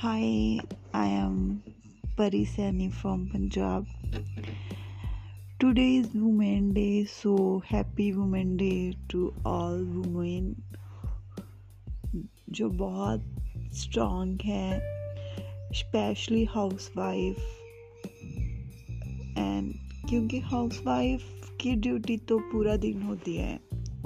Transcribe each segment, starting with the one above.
Hi, I am Pari Sani from Punjab. Today is Women Day, so happy Women Day to all women जो बहुत strong है housewife and क्योंकि wife की duty तो पूरा दिन होती है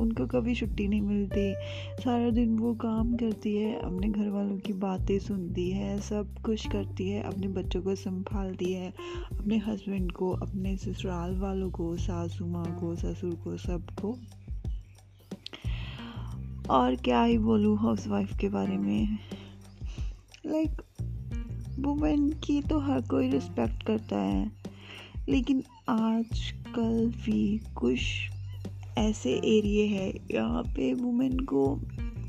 उनको कभी छुट्टी नहीं मिलती। सारा दिन वो काम करती है अपने घर वालों की बातें सुनती है सब कुछ करती है अपने बच्चों को संभालती है अपने हस्बैंड को अपने ससुराल वालों को सासू माँ को ससुर को सबको। और क्या ही बोलूँ हाउस वाइफ के बारे में। लाइक like, वुमेन की तो हर कोई रिस्पेक्ट करता है लेकिन आजकल भी कुछ ऐसे एरिए है, यहाँ पे वुमेन को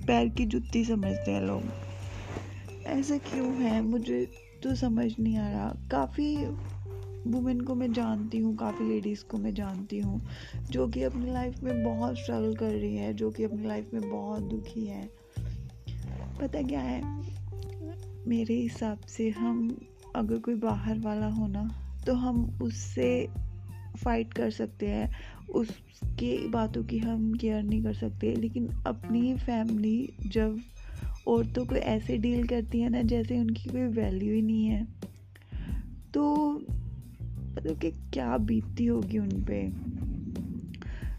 पैर की जुत्ती समझते हैं लोग। ऐसा क्यों है? मुझे तो समझ नहीं आ रहा। काफ़ी वुमेन को मैं जानती हूँ, काफ़ी लेडीज़ को मैं जानती हूँ, जो कि अपनी लाइफ में बहुत स्ट्रगल कर रही है, जो कि अपनी लाइफ में बहुत दुखी है। पता क्या है? मेरे हिसाब से हम अगर कोई बाहर वाला हो ना तो हम उससे फाइट कर सकते हैं, उसके बातों की हम केयर नहीं कर सकते। लेकिन अपनी फैमिली जब औरतों को ऐसे डील करती है ना, जैसे उनकी कोई वैल्यू ही नहीं है तो मतलब कि क्या बीतती होगी उन पर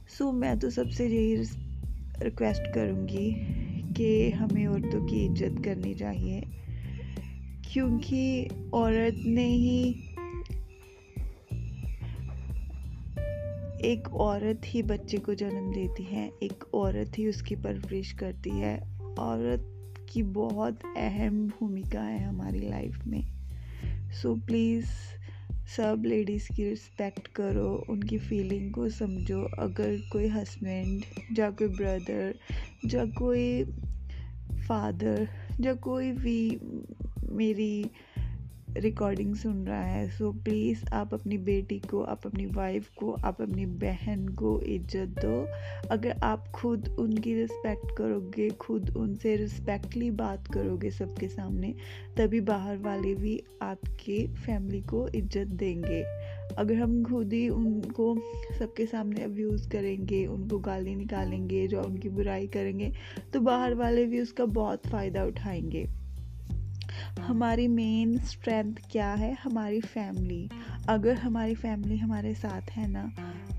सो मैं तो सबसे यही रिक्वेस्ट करूँगी कि हमें औरतों की इज़्ज़त करनी चाहिए, क्योंकि औरत ने ही एक औरत ही बच्चे को जन्म देती है एक औरत ही उसकी परवरिश करती है। औरत की बहुत अहम भूमिका है हमारी लाइफ में। सो so, प्लीज़ सब लेडीज़ की रिस्पेक्ट करो उनकी फीलिंग को समझो। अगर कोई हस्बैंड या कोई ब्रदर या कोई फादर या कोई भी मेरी रिकॉर्डिंग सुन रहा है। सो प्लीज़ आप अपनी बेटी को, आप अपनी वाइफ को, आप अपनी बहन को इज़्ज़त दो। अगर आप खुद उनकी रिस्पेक्ट करोगे, खुद उनसे रिस्पेक्टली बात करोगे सबके सामने, तभी बाहर वाले भी आपके फैमिली को इज़्ज़त देंगे। अगर हम खुद ही उनको सबके सामने अब्यूज़ करेंगे, उनको गाली निकालेंगे, जो उनकी बुराई करेंगे तो बाहर वाले भी उसका बहुत फ़ायदा उठाएँगे। हमारी मेन स्ट्रेंथ क्या है? हमारी फैमिली अगर हमारी फैमिली हमारे साथ है ना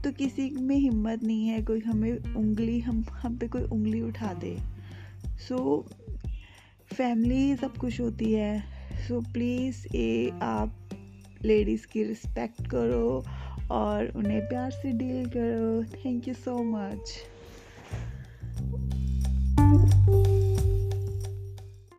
तो किसी में हिम्मत नहीं है कोई हमें उंगली, हम हम पे कोई उंगली उठा दे. सो फैमिली सब कुछ होती है. सो प्लीज़ ये आप लेडीज़ की रिस्पेक्ट करो और उन्हें प्यार से डील करो. Thank you so much